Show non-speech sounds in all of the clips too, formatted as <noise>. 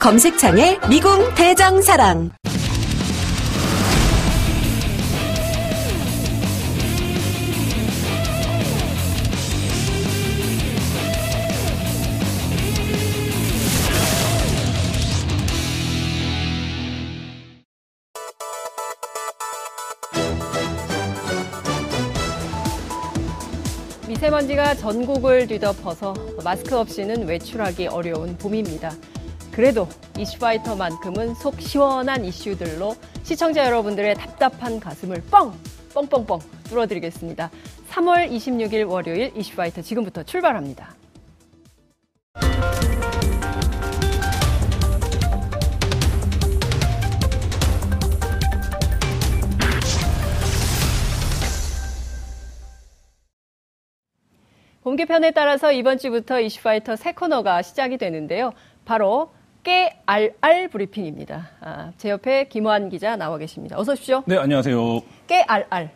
검색창에 미궁 대장사랑. 미세먼지가 전국을 뒤덮어서 마스크 없이는 외출하기 어려운 봄입니다. 그래도 이슈파이터만큼은 속 시원한 이슈들로 시청자 여러분들의 답답한 가슴을 뻥! 뻥뻥뻥 뚫어드리겠습니다. 3월 26일 월요일 이슈파이터 지금부터 출발합니다. 봄 개편에 따라서 이번 주부터 이슈파이터 새 코너가 시작이 되는데요. 바로 깨알알 브리핑입니다. 아, 제 옆에 김호한 기자 나와 계십니다. 어서 오십시오. 네, 안녕하세요. 깨알알.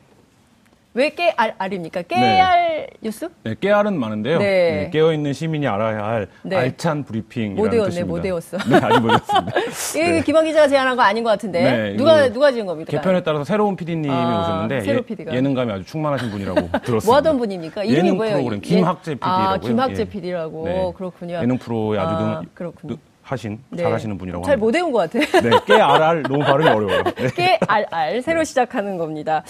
왜 깨알알입니까? 깨알 뉴스? 네, 깨알은 많은데요. 네. 네, 깨어있는 시민이 알아야 할 네. 알찬 브리핑이라는 못 외웠네, 뜻입니다. 못 외웠어. 네, 아직 못 외웠습니다. <laughs> 이게 네. 김원 기자가 제안한 거 아닌 것 같은데. 네, 누가, 누가 지은 겁니까? 개편에 따라서 새로운 PD님이 아, 오셨는데 새로 예, PD가. 예 능감이 아주 충만하신 분이라고 <laughs> 들었습니다. 뭐 하던 분입니까? 이름이 예능 뭐예요? 프로그램 예- 김학재 PD라고요. 아, 김학재 예. PD라고. 네. 그렇군요. 예능 프로에 아주 아, 능, 그렇군요. 하신 네. 잘하시는 분이라고 잘. 못 외운 것 같아요. 네, 깨알알 너무 발음이 어려워요. 네. <laughs> 깨알알 새로 시작하는 겁니다.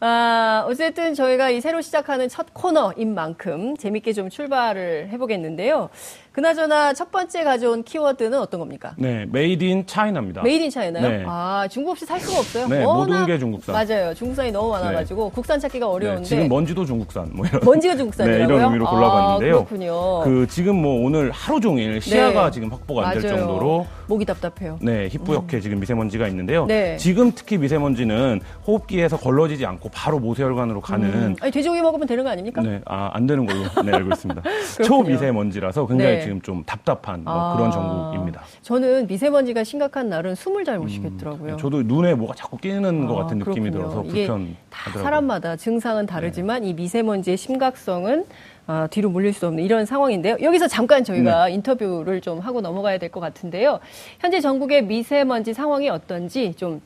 아, 어쨌든 저희가 이 새로 시작하는 첫 코너인 만큼 재밌게 좀 출발을 해보겠는데요. 그나저나 첫 번째 가져온 키워드는 어떤 겁니까? 네, Made in China입니다. Made in China요? 네. 아, 중국 없이 살 수가 없어요. 네, 모든 게 중국산. 맞아요. 중국산이 너무 많아 가지고 국산 찾기가 어려운데. 네, 지금 먼지도 중국산 뭐 이런 먼지가 중국산이라고요? 네, 이런 의미로 아, 골라봤는데요. 그렇군요. 그 지금 뭐 오늘 하루 종일 시야가 네. 지금 확보가 안 될. 정도로 목이 답답해요. 네, 희뿌옇게 지금 미세먼지가 있는데요. 네. 지금 특히 미세먼지는 호흡기에서 걸러지지 않고 바로 모세혈관으로 가는 음. 아니, 돼지고기 먹으면 되는 거 아닙니까? 네, 아, 안 되는 걸로 네, 알고 있습니다. <laughs> 초미세먼지라서 굉장히 네. 지금 좀 답답한 뭐 아, 그런 전국입니다. 저는 미세먼지가 심각한 날은 숨을 잘 못 쉬겠더라고요. 음, 저도 눈에 뭐가 자꾸 끼는 것 아, 같은 느낌이 그렇군요. 들어서 불편하더라고요. 사람마다 증상은 다르지만 이 미세먼지의 심각성은 아, 뒤로 물릴 수 없는 이런 상황인데요. 여기서 잠깐 저희가 네. 인터뷰를 좀 하고 넘어가야 될 것 같은데요. 현재 전국의 미세먼지 상황이 어떤지 좀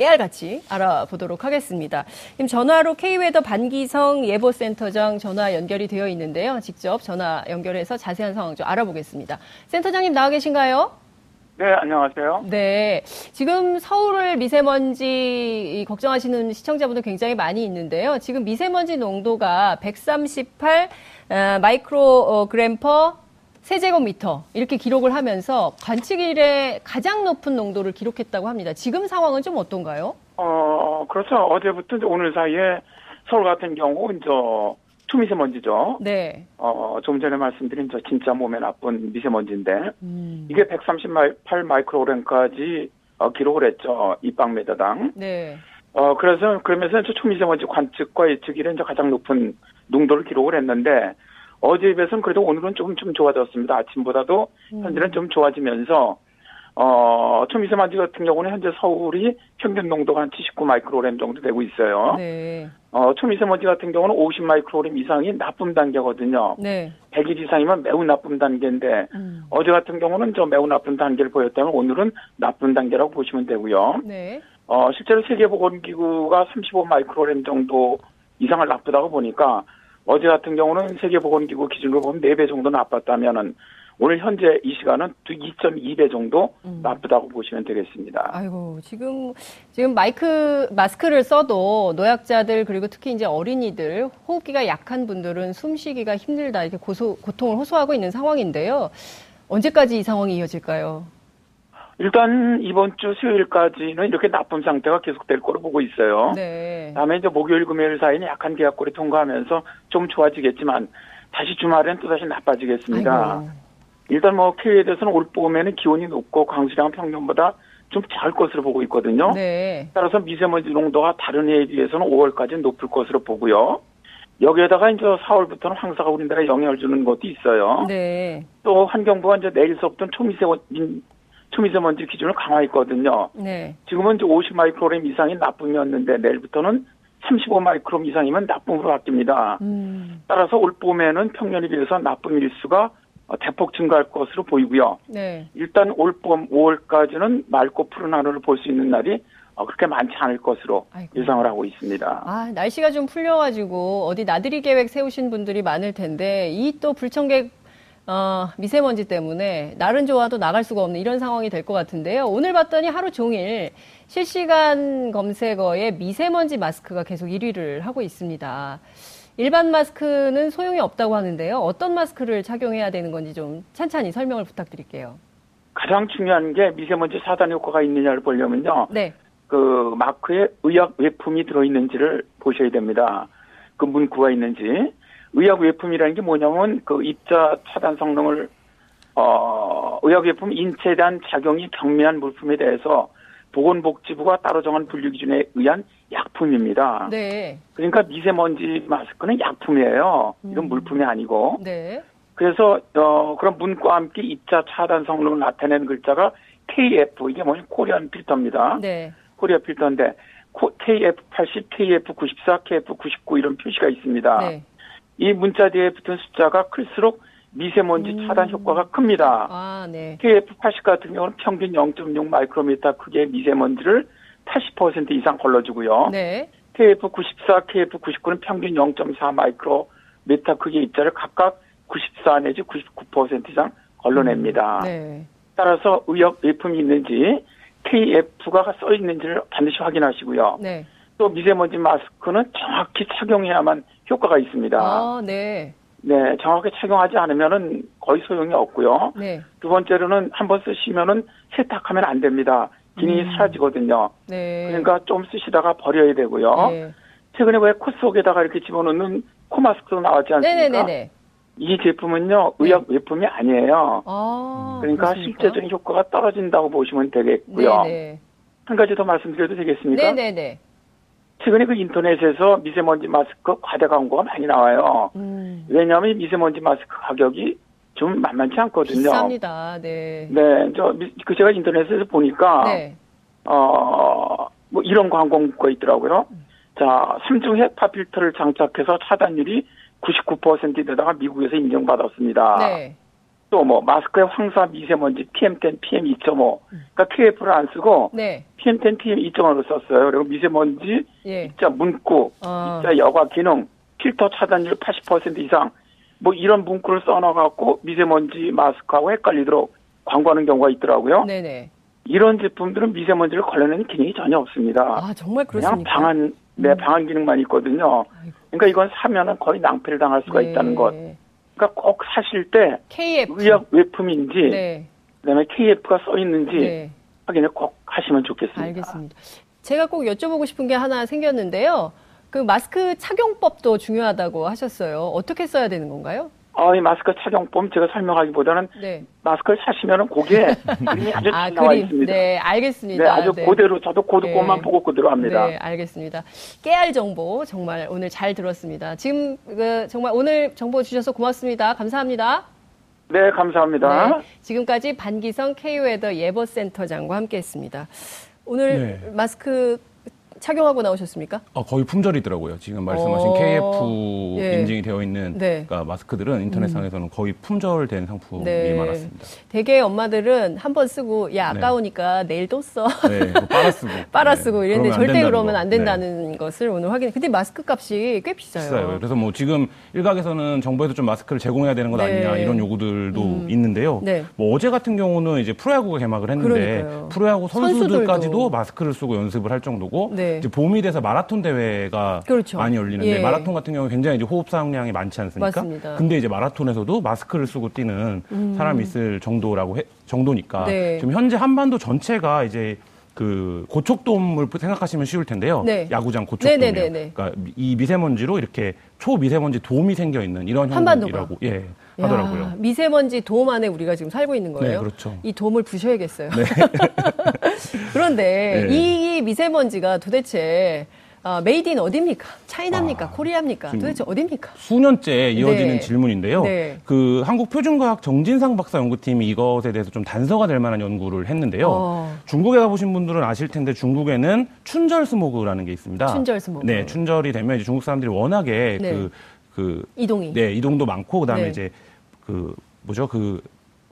깨알같이 알아보도록 하겠습니다. 지금 전화로 K웨더 반기성 예보센터장 전화 연결이 되어 있는데요. 직접 전화 연결해서 자세한 상황 좀 알아보겠습니다. 센터장님 나와 계신가요? 네, 안녕하세요. 네. 지금 서울을 미세먼지 걱정하시는 시청자분들 굉장히 많이 있는데요. 지금 미세먼지 농도가 138 어, 마이크로그램 퍼 세제곱미터 이렇게 기록을 하면서 관측 일에 가장 높은 농도를 기록했다고 합니다. 지금 상황은 좀 어떤가요? 어, 그렇죠. 어제부터 오늘 사이에 서울 같은 경우, 이제, 초미세먼지죠. 네. 어, 좀 전에 말씀드린 저 진짜 몸에 나쁜 미세먼지인데, 음. 이게 138 마이크로그램까지 어, 기록을 했죠. 입방메다당. 네. 어, 그래서, 그러면서 저 초미세먼지 관측과 예측일에 이제 가장 높은 농도를 기록을 했는데, 어제에 비해서는 그래도 오늘은 조금 좀 좋아졌습니다. 아침보다도 현재는 좀 좋아지면서, 어, 초미세먼지 같은 경우는 현재 서울이 평균 농도가 한 79 마이크로그램 정도 되고 있어요. 네. 어, 초미세먼지 같은 경우는 50 마이크로그램 이상이 나쁨 단계거든요. 네. 100일 이상이면 매우 나쁨 단계인데, 음. 어제 같은 경우는 저 매우 나쁜 단계를 보였다면 오늘은 나쁜 단계라고 보시면 되고요. 네. 어, 실제로 세계보건기구가 35 마이크로그램 정도 이상을 나쁘다고 보니까 어제 같은 경우는 세계보건기구 기준으로 보면 4배 정도 나빴다면은 오늘 현재 이 시간은 2.2배 정도 음. 나쁘다고 보시면 되겠습니다. 아이고, 지금, 지금 마이크, 마스크를 써도 노약자들, 그리고 특히 이제 어린이들, 호흡기가 약한 분들은 숨쉬기가 힘들다, 이렇게 고소, 고통을 호소하고 있는 상황인데요. 언제까지 이 상황이 이어질까요? 일단 이번 주 수요일까지는 이렇게 나쁜 상태가 계속될 거로 보고 있어요. 네. 다음에 이제 목요일 금요일 사이는 약한 계약골이 통과하면서 좀 좋아지겠지만 다시 주말엔 또 다시 나빠지겠습니다. 아이고. 일단 뭐 K에 대해서는 올 봄에는 기온이 높고 강수량 평년보다 좀 작을 것으로 보고 있거든요. 네. 따라서 미세먼지 농도가 다른 해에 비해서는 5월까지 높을 것으로 보고요. 여기에다가 이제 4월부터는 황사가 우리나라에 영향을 주는 것도 있어요. 네. 또 환경부가 이제 내일서부터는 초미세먼지, 초미세먼지 기준을 강화했거든요. 네. 지금은 이제 50 마이크로그램 이상이 나쁨이었는데 내일부터는 35 마이크로그램 이상이면 나쁨으로 바뀝니다. 음. 따라서 올 봄에는 평년에 비해서 나쁨 일수가 어, 대폭 증가할 것으로 보이고요. 네. 일단 올 봄 5월까지는 맑고 푸른 하늘을 볼 수 있는 날이 어, 그렇게 많지 않을 것으로 아이고. 예상을 하고 있습니다. 아, 날씨가 좀 풀려가지고 어디 나들이 계획 세우신 분들이 많을 텐데 이 또 불청객 어, 미세먼지 때문에 날은 좋아도 나갈 수가 없는 이런 상황이 될 것 같은데요. 오늘 봤더니 하루 종일 실시간 검색어에 미세먼지 마스크가 계속 1위를 하고 있습니다. 일반 마스크는 소용이 없다고 하는데요. 어떤 마스크를 착용해야 되는 건지 좀 찬찬히 설명을 부탁드릴게요. 가장 중요한 게 미세먼지 차단 효과가 있느냐를 보려면요. 네. 그 마크에 의약 외품이 들어있는지를 보셔야 됩니다. 그 문구가 있는지. 의약 외품이라는 게 뭐냐면 그 입자 차단 성능을 어 의약 외품 인체에 대한 작용이 경미한 물품에 대해서 보건복지부가 따로 정한 분류 기준에 의한 약품입니다. 네. 그러니까 미세먼지 마스크는 약품이에요. 이건 물품이 아니고. 네. 그래서 그래서 어 그런 문과 함께 입자 차단 성능을 나타내는 글자가 KF 이게 뭐냐 코리안 필터입니다. 네. 코리아 필터인데 KF80, KF94, KF99 이런 표시가 있습니다. 네. 이 문자 뒤에 붙은 숫자가 클수록 미세먼지 음. 차단 효과가 큽니다. 아, 네. KF80 같은 경우는 평균 0.6 마이크로미터 크기의 미세먼지를 80% 이상 걸러주고요. 네. KF94, KF99는 평균 0.4 마이크로미터 크기의 입자를 각각 94 내지 99% 이상 걸러냅니다. 네. 따라서 의약 외품이 있는지 KF가 써 있는지를 반드시 확인하시고요. 네. 또 미세먼지 마스크는 정확히 착용해야만 효과가 있습니다. 아, 네. 네, 정확히 착용하지 않으면은 거의 소용이 없고요. 네. 두 번째로는 한 번 쓰시면은 세탁하면 안 됩니다. 기능이 음. 사라지거든요. 네. 그러니까 좀 쓰시다가 버려야 되고요. 네. 최근에 왜 코 속에다가 이렇게 집어넣는 코 마스크도 나왔지 않습니까? 네네네네. 이 제품은요 의약 외품이 아니에요. 아, 그러니까 그렇습니까? 실제적인 효과가 떨어진다고 보시면 되겠고요. 네네. 한 가지 더 말씀드려도 되겠습니까? 네네네. 최근에 그 인터넷에서 미세먼지 마스크 과대 광고가 많이 나와요. 음, 왜냐하면 미세먼지 마스크 가격이 좀 만만치 않거든요. 비쌉니다. 네. 네, 저, 미- 그 제가 인터넷에서 보니까, 네. 어, 뭐 이런 광고 문구가 있더라고요. 자, 삼중 헤파 필터를 장착해서 차단율이 99%에다가 미국에서 인정받았습니다. 네. 또 뭐 마스크에 황사 미세먼지 PM10, PM2.5, 그러니까 KF를 안 쓰고 네. PM10, PM2.5를 썼어요. 그리고 미세먼지 예. 입자 문구, 아, 입자 여과 기능, 필터 차단율 80% 이상, 뭐 이런 문구를 써놔갖고 미세먼지 마스크하고 헷갈리도록 광고하는 경우가 있더라고요. 네네. 이런 제품들은 미세먼지를 걸러내는 기능이 전혀 없습니다. 아, 정말 그냥 그렇습니까? 방한, 네, 음. 방한 기능만 있거든요. 그러니까 이건 사면은 거의 낭패를 당할 수가 네. 있다는 것. 그러니까 꼭 사실 때 KF. 의약 외품인지, 네. 그다음에 KF가 써 있는지 네. 확인을 꼭 하시면 좋겠습니다. 알겠습니다. 제가 꼭 여쭤보고 싶은 게 하나 생겼는데요. 그 마스크 착용법도 중요하다고 하셨어요. 어떻게 써야 되는 건가요? 어, 이 마스크 착용법 제가 설명하기보다는 네. 마스크를 사시면은 거기에 <laughs> 그림이 아주 아, 잘 나와 그림. 있습니다. 네, 알겠습니다. 네, 아주 네. 그대로 저도 고드것만 네. 보고 그대로 합니다. 네, 알겠습니다. 깨알 정보 정말 오늘 잘 들었습니다. 지금 그 정말 오늘 정보 주셔서 고맙습니다. 감사합니다. 네, 감사합니다. 네, 지금까지 반기성 K웨더 예보센터장과 함께했습니다. 오늘 네. 마스크 착용하고 나오셨습니까? 어, 거의 품절이더라고요. 지금 말씀하신 어, KF 예. 인증이 되어 있는 네. 그러니까 마스크들은 인터넷상에서는 거의 품절된 상품이 네. 많았습니다. 대개 엄마들은 한 번 쓰고 야 네. 아까우니까 내일 또 써. 네, 뭐 빨아 쓰고. <laughs> 빨아 네, 쓰고 이랬는데 절대 그러면 거. 안 네. 된다는 것을 오늘 확인. 근데 마스크 값이 꽤 비싸요. 비싸요. 그래서 뭐 지금 일각에서는 정부에서 좀 마스크를 제공해야 되는 것 네. 아니냐 이런 요구들도 음. 있는데요. 네. 뭐 어제 같은 경우는 이제 프로야구가 개막을 했는데 그러니까요. 프로야구 선수들까지도 선수들도. 마스크를 쓰고 연습을 할 정도고 네. 이제 봄이 돼서 마라톤 대회가 그렇죠. 많이 열리는데 예. 마라톤 같은 경우 굉장히 이제 호흡 사용량이 많지 않습니까? 맞습니다. 근데 이제 마라톤에서도 마스크를 쓰고 뛰는 사람이 있을 정도라고 해- 정도니까 음. 네. 지금 현재 한반도 전체가 이제 그 고척돔을 생각하시면 쉬울 텐데요. 네. 야구장 고척돔이요. 네네네네. 그러니까 이 미세먼지로 이렇게 초미세먼지 돔이 생겨 있는 이런 한반도가. 형국이라고 예 야, 하더라고요. 미세먼지 돔 안에 우리가 지금 살고 있는 거예요. 네, 그렇죠. 이 돔을 부셔야겠어요. <laughs> 그런데 네. 이 미세먼지가 도대체 어, made in 어디입니까? China입니까? 아, Korea입니까? 도대체 어디입니까? 수년째 이어지는 네. 질문인데요. 네. 그 한국표준과학 정진상 박사 연구팀이 이것에 대해서 좀 단서가 될 만한 연구를 했는데요. 어. 중국에 가보신 분들은 아실 텐데 중국에는 춘절 스모그라는 게 있습니다. 춘절 스모그. 네, 춘절이 되면 이제 중국 사람들이 워낙에 네. 그, 그, 이동이. 네, 이동도 많고 그다음에 네. 이제 그 뭐죠? 그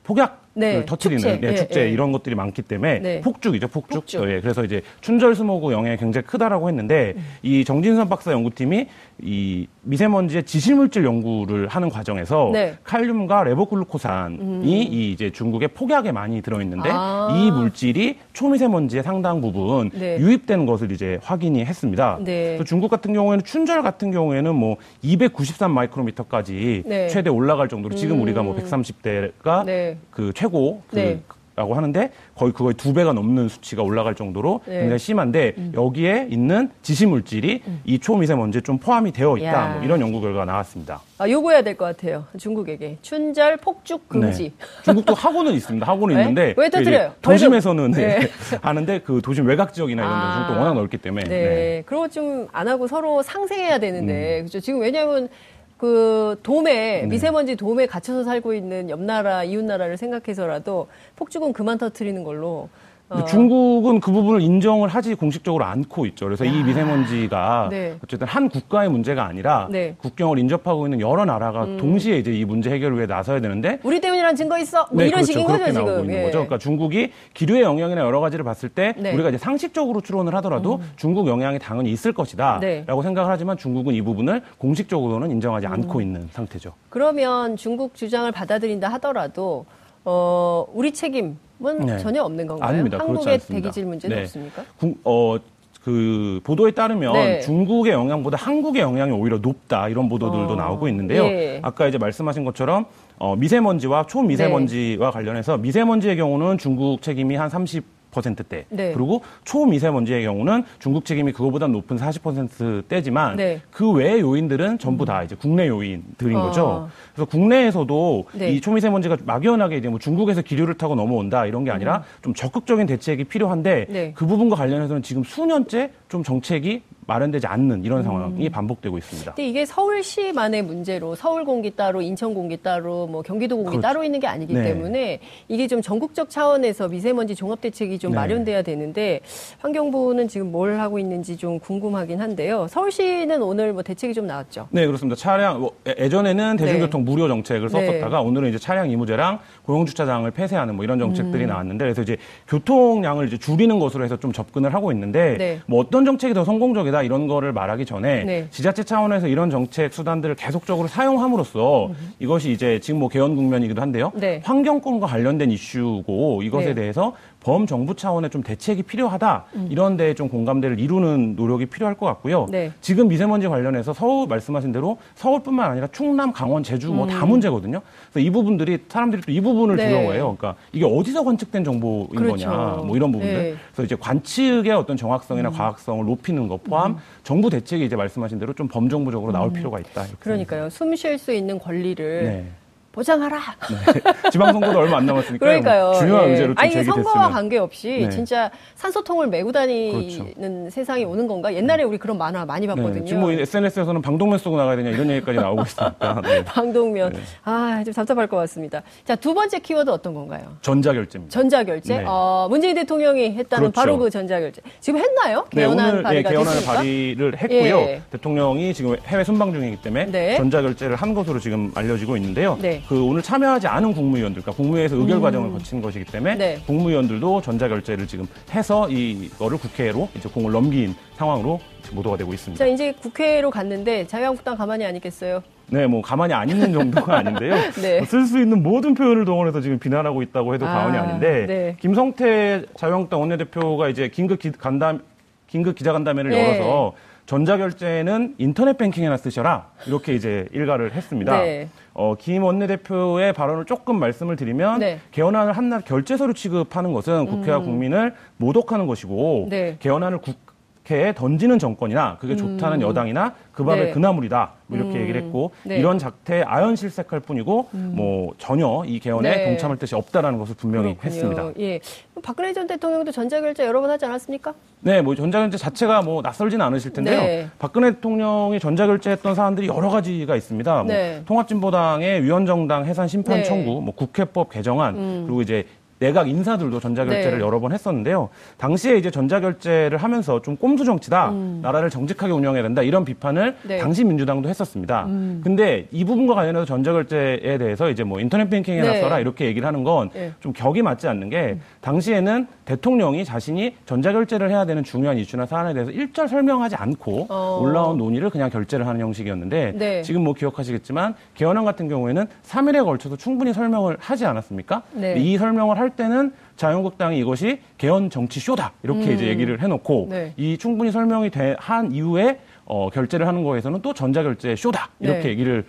폭약을 네, 터트리는 축제. 네, 예, 축제 예. 이런 것들이 많기 때문에 네. 폭죽이죠 폭죽. 폭죽. 예, 그래서 이제 춘절 스모그 영향이 굉장히 크다라고 했는데 음. 이 정진상 박사 연구팀이 이 미세먼지의 지실물질 연구를 하는 과정에서 네. 칼륨과 레보글루코산이 이 이제 중국의 폭약에 많이 들어있는데 아. 이 물질이 초미세먼지의 상당 부분 네. 유입된 것을 이제 확인이 했습니다. 네. 중국 같은 경우에는 춘절 같은 경우에는 뭐 293 마이크로미터까지 네. 최대 올라갈 정도로 지금 우리가 뭐 130대가 네. 그 최고 그 네. 라고 하는데 거의 그거의 두 배가 넘는 수치가 올라갈 정도로 네. 음. 굉장히 심한데 여기에 있는 지시 물질이 이 초미세먼지에 좀 포함이 되어 있다 야. 뭐 이런 연구 결과가 나왔습니다. 아, 요구해야 될 것 같아요. 중국에게. 춘절 폭죽 금지. 네. 중국도 학원은 있습니다. 학원은 <laughs> 네? 있는데 왜 터뜨려요? 도심에서는 네. <laughs> 하는데 그 도심 외곽 지역이나 이런 데는 아. 중국도 워낙 넓기 때문에 네. 네. 그런 거좀안 하고 서로 상생해야 음. 되는데. 그죠. 지금 왜냐하면 그 돔에 네. 미세먼지 돔에 갇혀서 살고 있는 옆 나라 이웃 나라를 생각해서라도 폭죽은 그만 터트리는 걸로 어, 중국은 그 부분을 인정을 하지 공식적으로 않고 있죠. 그래서 이 미세먼지가 네. 어쨌든 한 국가의 문제가 아니라 네. 음. 국경을 인접하고 있는 여러 나라가 동시에 이제 이 문제 해결을 위해 나서야 되는데 우리 때문이란 증거 있어. 뭐 네, 이런 그렇죠. 식인 그렇게 거죠 나오고 지금. 있는 예. 거죠. 그러니까 중국이 기류의 영향이나 여러 가지를 봤을 때 네. 음. 우리가 이제 상식적으로 추론을 하더라도 중국 영향이 당연히 있을 것이다라고 네. 생각을 하지만 중국은 이 부분을 공식적으로는 인정하지 음. 않고 있는 상태죠. 그러면 중국 주장을 받아들인다 하더라도 어, 우리 책임은 네. 전혀 없는 건가요? 아닙니다. 한국의. 대기질 문제는 네. 없습니까? 구- 어, 그 보도에 따르면 네. 중국의 영향보다 한국의 영향이 오히려 높다 이런 보도들도 어, 나오고 있는데요. 예. 아까 이제 말씀하신 것처럼 어, 미세먼지와 초미세먼지와 네. 관련해서 미세먼지의 경우는 중국 책임이 한 30% 대 네. 그리고 초미세먼지의 경우는 중국 책임이 그거보다 높은 40%대지만 네. 그 외의 요인들은 전부 다 이제 국내 요인들인 어. 거죠. 그래서 국내에서도 네. 이 초미세먼지가 막연하게 이제 뭐 중국에서 기류를 타고 넘어온다 이런 게 아니라 좀 적극적인 대책이 필요한데 음. 네. 그 부분과 관련해서는 지금 수년째 좀 정책이 마련되지 않는 이런 상황이 반복되고 있습니다. 근데 이게 서울시만의 문제로 서울 공기 따로, 인천 공기 따로, 뭐 경기도 공기 그렇죠. 따로 있는 게 아니기 네. 때문에 이게 좀 전국적 차원에서 미세먼지 종합 대책이 좀 네. 마련돼야 되는데 환경부는 지금 뭘 하고 있는지 좀 궁금하긴 한데요. 서울시는 오늘 뭐 대책이 좀 나왔죠. 네, 그렇습니다. 차량, 뭐, 예- 예전에는 대중교통 무료 정책을 네. 썼었다가 오늘은 이제 차량 이무제랑 고용 주차장을 폐쇄하는 뭐 이런 정책들이 음. 나왔는데 그래서 이제 교통량을 이제 줄이는 것으로 해서 좀 접근을 하고 있는데 네. 뭐 어떤 정책이 더 성공적이다 이런 거를 말하기 전에 네. 지자체 차원에서 이런 정책 수단들을 계속적으로 사용함으로써 이것이 이제 지금 뭐 개헌 국면이기도 한데요. 네. 환경권과 관련된 이슈고 이것에 네. 대해서 범정부 차원의 좀 대책이 필요하다 이런 데에 좀 공감대를 이루는 노력이 필요할 것 같고요. 음. 네. 지금 미세먼지 관련해서 서울 말씀하신 대로 서울뿐만 아니라 충남, 강원, 제주 뭐다 문제거든요. 그래서 이 부분들이 사람들이 또 이 부분을 음. 네. 두려워해요. 그러니까 이게 어디서 관측된 정보인 그렇죠. 거냐, 뭐 이런 부분들. 네. 음. 그래서 이제 관측의 어떤 정확성이나 과학성을 높이는 것 포함 정부 대책이 이제 말씀하신 대로 좀 범정부적으로 나올 필요가 있다. 음. 그러니까요. 숨 쉴 수 있는 권리를 네. 보장하라. 네. 지방선거도 얼마 안 남았으니까 그러니까요. 중요한 예. 의제로 좀 아니, 선거와. 관계없이 네. 진짜 산소통을 메고 다니는 세상이 오는 건가? 옛날에 우리 그런 만화 많이 봤거든요. 네, 지금 뭐 SNS에서는 방독면 쓰고 나가야 되냐 이런 얘기까지 나오고 있으니까. 네. <laughs> 방독면. 아, 좀 답답할 것 같습니다. 자, 두 번째 키워드 어떤 건가요? 전자결제입니다. 전자결제. 네. 어, 문재인 대통령이 했다는 그렇죠. 바로 그 전자결제. 지금 했나요? 네, 개헌안 발의가 됐습니까? 발의를 했고요. 예. 대통령이 지금 해외 순방 중이기 때문에 네. 전자결제를 한 것으로 지금 알려지고 있는데요. 네. 음. 그 오늘 참여하지 않은 국무위원들, 그러니까 국무회에서 의결 과정을 거친 것이기 때문에 네. 국무위원들도 전자결제를 지금 해서 이거를 국회로 이제 공을 넘긴 상황으로 보도가 되고 있습니다. 자, 이제 국회로 갔는데 자유한국당 가만히 안 있겠어요? 네, 뭐 가만히 안 있는 정도가 아닌데요. <laughs> 네. 쓸수 있는 모든 표현을 동원해서 지금 비난하고 있다고 해도 아, 과언이 아닌데 네. 김성태 자유한국당 원내대표가 이제 긴급 기, 간담 긴급 기자간담회를 네. 열어서 전자결제는 인터넷 뱅킹에나 쓰셔라 이렇게 이제 일가를 했습니다. 네. 어, 김 원내대표의 발언을 조금 말씀을 드리면 네. 음. 개헌안을 한낱 결제서류 취급하는 것은 국회와 국민을 모독하는 것이고 네. 개헌안을 국, 개에 던지는 정권이나 그게 좋다는 여당이나 그 밥에 음. 네. 그나물이다 뭐 이렇게 음. 얘기를 했고 네. 음. 이런 작태에 아연실색할 뿐이고 뭐 전혀 이 개헌에 네. 동참할 뜻이 없다라는 것을 분명히 그렇군요. 했습니다. 예. 박근혜 전 대통령도 전자결제 여러 번 하지 않았습니까? 네, 뭐 전자결제 자체가 뭐 낯설지는 않으실 텐데요. 네. 박근혜 대통령이 전자결제했던 사안들이 여러 가지가 있습니다. 뭐 네. 통합진보당의 위원정당 해산 심판 네. 청구, 뭐 국회법 개정안, 음. 그리고 이제 내각 인사들도 전자결제를 네. 여러 번 했었는데요. 당시에 이제 전자결제를 하면서 좀 꼼수 정치다, 나라를 정직하게 운영해야 된다 이런 비판을 음. 네. 음. 당시 민주당도 했었습니다. 근데 이 부분과 관련해서 전자결제에 대해서 이제 뭐 인터넷 뱅킹이나 네. 써라 이렇게 얘기를 하는 건 네. 좀 격이 맞지 않는 게 당시에는 대통령이 자신이 전자결제를 해야 되는 중요한 이슈나 사안에 대해서 일절 설명하지 않고 어. 올라온 논의를 그냥 결제를 하는 형식이었는데 네. 지금 뭐 기억하시겠지만 개헌안 같은 경우에는 3일에 걸쳐서 충분히 설명을 하지 않았습니까? 네. 이 설명을 할 때는 자유한국당이 이것이 개헌 정치 쇼다 이렇게 이제 얘기를 해놓고 음. 네. 이 충분히 설명이 돼- 한 이후에 어, 결제를 하는 거에서는 또 전자결제 쇼다 이렇게 네. 얘기를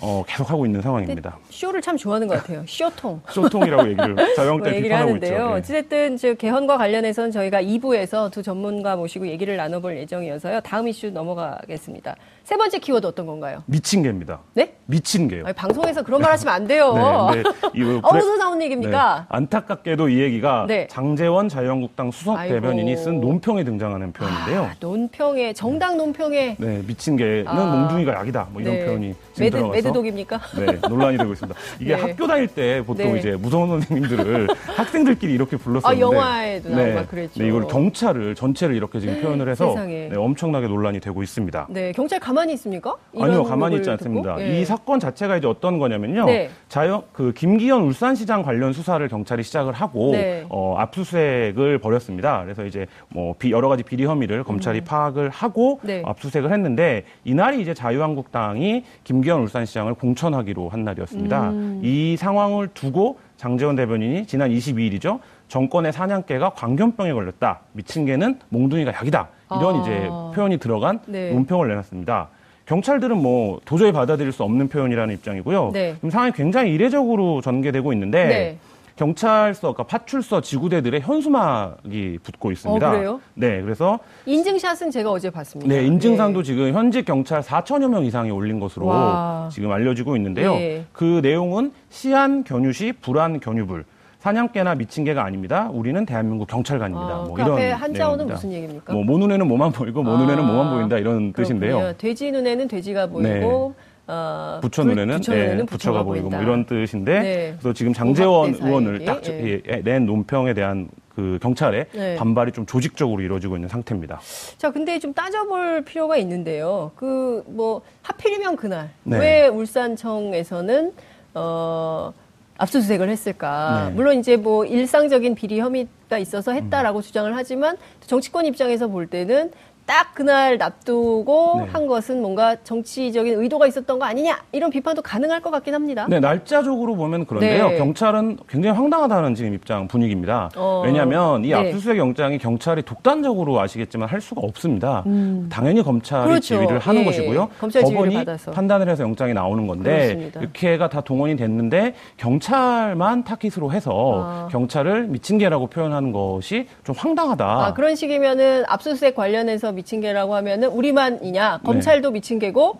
어, 계속 하고 있는 상황입니다. 쇼를 참 좋아하는 것 같아요. 쇼통. <laughs> 쇼통이라고 얘기를 <laughs> 뭐 얘기를 비판하고 하는데요. 네. 어찌됐든 저 개헌과 관련해서는 저희가 2부에서 두 전문가 모시고 얘기를 나눠볼 예정이어서요. 다음 이슈 넘어가겠습니다. 세 번째 키워드 어떤 건가요? 미친 개입니다. 네? 미친 개요. 아니, 방송에서 그런 말 하시면 안 돼요. <laughs> 네, 근데 이거 어디서 나온 얘기입니까? 네, 안타깝게도 이 얘기가 네. 장제원 자유한국당 수석 아이고. 대변인이 쓴 논평에 등장하는 표현인데요. 아, 논평에 정당 논평에 네, 미친 개는 아. 몽둥이가 약이다. 뭐 이런 네. 표현이 지금 mad, 들어가서 mad dog입니까? <laughs> 네, 논란이 되고 있습니다. 이게 네. 학교 다닐 때 보통 네. 이제 무서운 선생님들을 <laughs> 학생들끼리 이렇게 불렀었는데 아, 영화에도 네, 막 그랬죠. 네, 이걸 경찰을 전체를 이렇게 지금 표현을 해서. 네, 엄청나게 논란이 되고 있습니다. 네, 경찰 가만히 있습니까? 아니요, 가만히 있지 않습니다. 예. 이 사건 자체가 이제 어떤 거냐면요. 네. 자유, 그, 김기현 울산시장 관련 수사를 경찰이 시작을 하고, 네. 어, 압수수색을 벌였습니다. 그래서 이제 뭐, 비- 여러 가지 비리 혐의를 검찰이 파악을 하고, 음. 네. 압수수색을 했는데, 이날이 이제 자유한국당이 김기현 울산시장 을 공천하기로 한 날이었습니다. 음. 이 상황을 두고 장재원 대변인이 지난 22일이죠. 정권의 사냥개가 광견병에 걸렸다. 미친 개는 몽둥이가 약이다. 이런 아. 이제 표현이 들어간 네. 논평을 내놨습니다. 경찰들은 뭐 도저히 받아들일 수 없는 표현이라는 입장이고요. 네. 지금 상황이 굉장히 이례적으로 전개되고 있는데 네. 경찰서, 그러니까 파출소 지구대들의 현수막이 붙고 있습니다. 어, 그래요? 네, 그래서 인증샷은 제가 어제 봤습니다. 네, 인증상도 예. 지금 현직 경찰 4천여 명 이상이 올린 것으로 와. 지금 알려지고 있는데요. 예. 그 내용은 시안 견유시 불안 견유불 사냥개나 미친 개가 아닙니다. 우리는 대한민국 경찰관입니다. 아, 뭐 그 이런 앞에 한자어는 내용입니다. 무슨 얘기입니까? 뭐, 모 눈에는 뭐만 보이고, 모 눈에는 아, 뭐만 보인다, 이런 뜻인데요. 그렇군요. 돼지 눈에는 돼지가 보이고 어, 부처 불- 눈에는 부처 네, 눈에는 부처가 보이고 뭐. 이런 뜻인데 네. 그래서 지금 장재원 공학대사에게, 의원을 딱 저- 예. 예, 낸 논평에 대한 그 경찰의 네. 반발이 좀 조직적으로 이루어지고 있는 상태입니다. 자, 근데 좀 따져볼 필요가 있는데요. 그, 뭐, 하필이면 그날, 네. 왜 울산청에서는, 어, 압수수색을 했을까. 네. 물론 이제 뭐 일상적인 비리 혐의가 있어서 했다라고 음. 주장을 하지만 정치권 입장에서 볼 때는 딱 그날 납두고 네. 한 것은 뭔가 정치적인 의도가 있었던 거 아니냐 이런 비판도 가능할 것 같긴 합니다. 네, 날짜적으로 보면 그런데요. 네. 경찰은 굉장히 황당하다는 지금 입장 분위기입니다. 어, 왜냐하면 이 네. 압수수색 영장이 경찰이 독단적으로 아시겠지만 할 수가 없습니다. 당연히 검찰이 음. 그렇죠. 지휘를 하는 예. 것이고요. 검찰 지휘를 법원이 받아서. 판단을 해서 영장이 나오는 건데. 이렇게가 다 동원이 됐는데 경찰만 타깃으로 해서 아. 경찰을 미친 개라고 표현하는 것이 좀 황당하다. 아, 그런 식이면은 압수수색 관련해서 미친 개라고 하면은 우리만이냐? 검찰도 미친 개고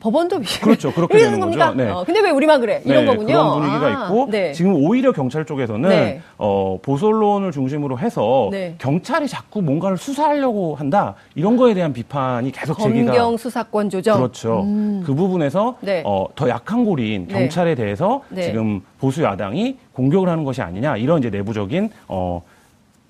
법원도 미친 개. 네. 그렇죠. 그렇게 되는 겁니까? 거죠. 네. 어, 근데 왜 우리만 그래? 이런 네, 거군요. 그런 분위기가 아, 있고 네. 지금 오히려 경찰 쪽에서는 네. 어, 보솔론을 중심으로 해서 네. 경찰이 자꾸 뭔가를 수사하려고 한다 이런 거에 대한 비판이 계속 제기가 검경 수사권 조정. 그렇죠. 그 부분에서 네. 어, 더 약한 고리인 네. 경찰에 대해서 네. 지금 보수 야당이 공격을 하는 것이 아니냐 이런 이제 내부적인 어,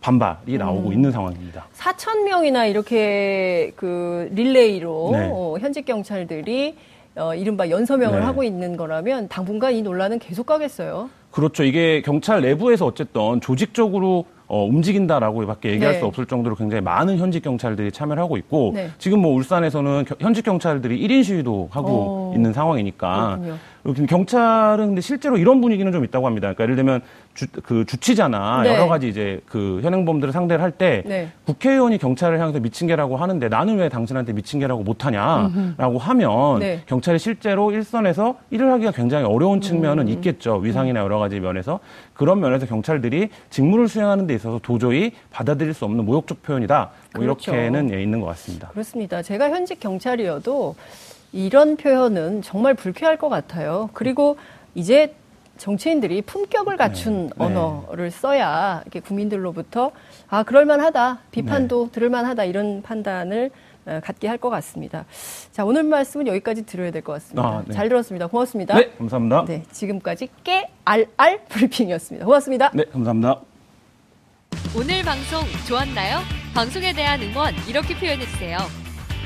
반발이 나오고 음. 있는 상황입니다. 4천 명이나 이렇게 그 릴레이로 네. 어, 현직 경찰들이 어, 이른바 연서명을 네. 하고 있는 거라면 당분간 이 논란은 계속 가겠어요. 그렇죠. 이게 경찰 내부에서 어쨌든 조직적으로 어, 움직인다라고밖에 얘기할 네. 수 없을 정도로 굉장히 많은 현직 경찰들이 참여를 하고 있고 네. 지금 뭐 울산에서는 겨- 현직 경찰들이 1인 시위도 하고 어, 있는 상황이니까 그렇군요. 경찰은 근데 실제로 이런 분위기는 좀 있다고 합니다. 그러니까 예를 들면 주, 그 주치자나 네. 여러 가지 이제 그 현행범들을 상대를 할때 네. 국회의원이 경찰을 향해서 미친 개라고 하는데 나는 왜 당신한테 미친 개라고 못하냐라고 하면 네. 경찰이 실제로 일선에서 일을 하기가 굉장히 어려운 음. 측면은 있겠죠. 위상이나 여러 가지 면에서 그런 면에서 경찰들이 직무를 수행하는 데 있어서 도저히 받아들일 수 없는 모욕적 표현이다. 뭐 그렇죠. 이렇게는 예, 있는 것 같습니다. 그렇습니다. 제가 현직 경찰이어도 이런 표현은 정말 불쾌할 것 같아요. 그리고 이제 정치인들이 품격을 갖춘 네. 언어를 써야 이렇게 국민들로부터 아 그럴만하다 비판도 네. 들을만하다 이런 판단을 어, 갖게 할 것 같습니다. 자 오늘 말씀은 여기까지 들어야 될 것 같습니다. 아, 네. 잘 들었습니다. 고맙습니다. 네, 감사합니다. 네, 지금까지 깨알알 브리핑이었습니다. 고맙습니다. 네, 감사합니다. 오늘 방송 좋았나요? 방송에 대한 응원 이렇게 표현해 주세요.